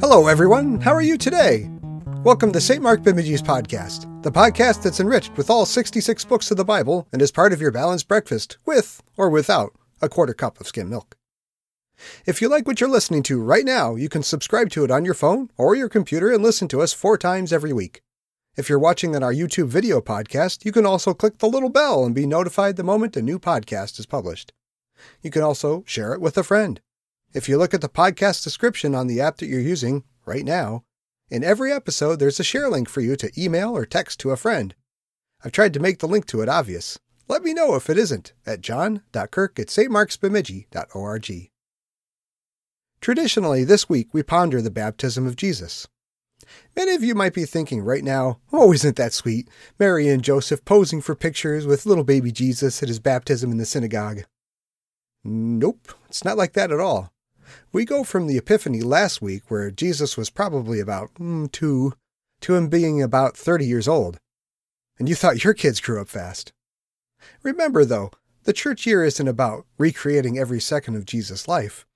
Hello, everyone. How are you today? Welcome to St. Mark Bemidji's podcast, the podcast that's enriched with all 66 books of the Bible and is part of your balanced breakfast, with or without a quarter cup of skim milk. If you like what you're listening to right now, you can subscribe to it on your phone or your computer and listen to us four times every week. If you're watching on our YouTube video podcast, you can also click the little bell and be notified the moment a new podcast is published. You can also share it with a friend. If you look at the podcast description on the app that you're using right now, in every episode there's a share link for you to email or text to a friend. I've tried to make the link to it obvious. Let me know if it isn't at john.kirk at stmarksbemidji.org. Traditionally, this week we ponder the baptism of Jesus. Many of you might be thinking right now, oh, isn't that sweet? Mary and Joseph posing for pictures with little baby Jesus at his baptism in the synagogue. Nope, it's not like that at all. We go from the Epiphany last week, where Jesus was probably about mm, two, to him being about 30 years old. And you thought your kids grew up fast. Remember, though, the church year isn't about recreating every second of Jesus' life.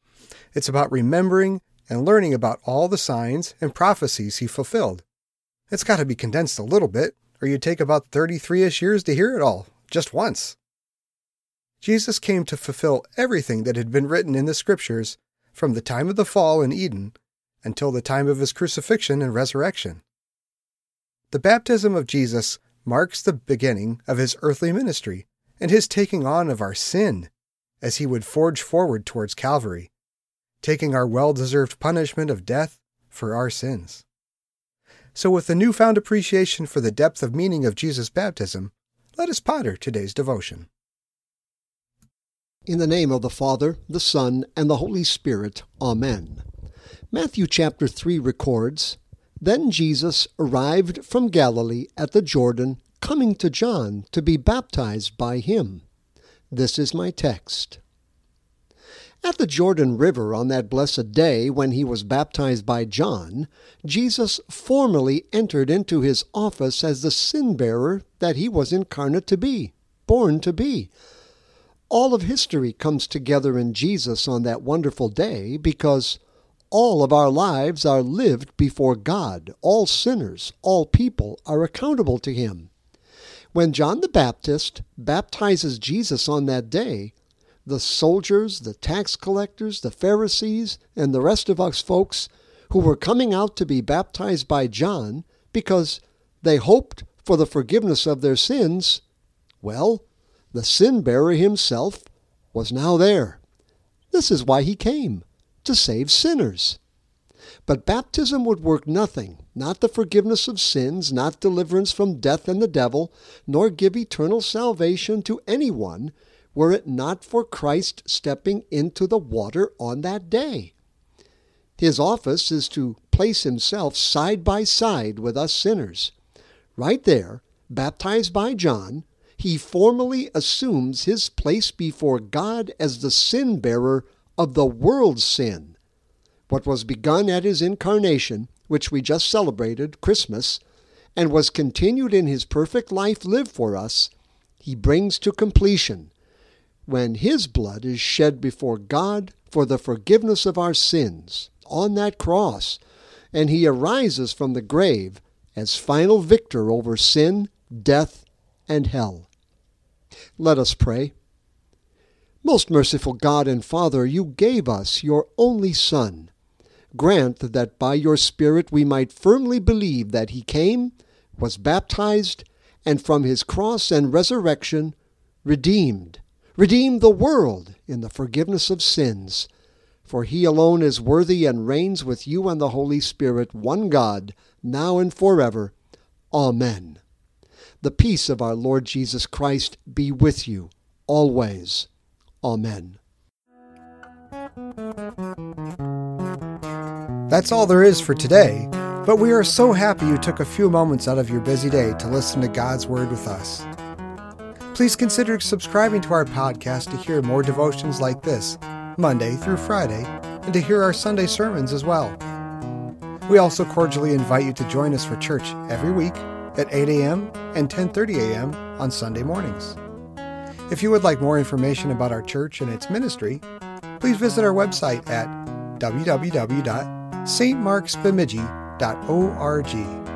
It's about remembering and learning about all the signs and prophecies he fulfilled. It's got to be condensed a little bit, or you'd take about 33 ish years to hear it all, just once. Jesus came to fulfill everything that had been written in the Scriptures from the time of the fall in Eden until the time of his crucifixion and resurrection. The baptism of Jesus marks the beginning of his earthly ministry and his taking on of our sin as he would forge forward towards Calvary taking our well deserved punishment of death for our sins. So, with a newfound appreciation for the depth of meaning of Jesus' baptism, let us ponder today's devotion. In the name of the Father, the Son, and the Holy Spirit, Amen. Matthew chapter 3 records Then Jesus arrived from Galilee at the Jordan, coming to John to be baptized by him. This is my text. At the Jordan River on that blessed day when he was baptized by John, Jesus formally entered into his office as the sin bearer that he was incarnate to be, born to be. All of history comes together in Jesus on that wonderful day because all of our lives are lived before God. All sinners, all people are accountable to him. When John the Baptist baptizes Jesus on that day, the soldiers, the tax collectors, the Pharisees, and the rest of us folks who were coming out to be baptized by John because they hoped for the forgiveness of their sins, well, the sin bearer himself was now there. This is why he came, to save sinners. But baptism would work nothing, not the forgiveness of sins, not deliverance from death and the devil, nor give eternal salvation to anyone were it not for Christ stepping into the water on that day. His office is to place himself side by side with us sinners. Right there, baptized by John, he formally assumes his place before God as the sin bearer of the world's sin. What was begun at his incarnation, which we just celebrated, Christmas, and was continued in his perfect life lived for us, he brings to completion when his blood is shed before God for the forgiveness of our sins on that cross, and he arises from the grave as final victor over sin, death, and hell. Let us pray. Most merciful God and Father, you gave us your only Son. Grant that by your Spirit we might firmly believe that he came, was baptized, and from his cross and resurrection redeemed Redeem the world in the forgiveness of sins. For he alone is worthy and reigns with you and the Holy Spirit, one God, now and forever. Amen. The peace of our Lord Jesus Christ be with you always. Amen. That's all there is for today, but we are so happy you took a few moments out of your busy day to listen to God's Word with us. Please consider subscribing to our podcast to hear more devotions like this, Monday through Friday, and to hear our Sunday sermons as well. We also cordially invite you to join us for church every week at 8 a.m. and 10:30 a.m. on Sunday mornings. If you would like more information about our church and its ministry, please visit our website at www.stmarksbemidji.org.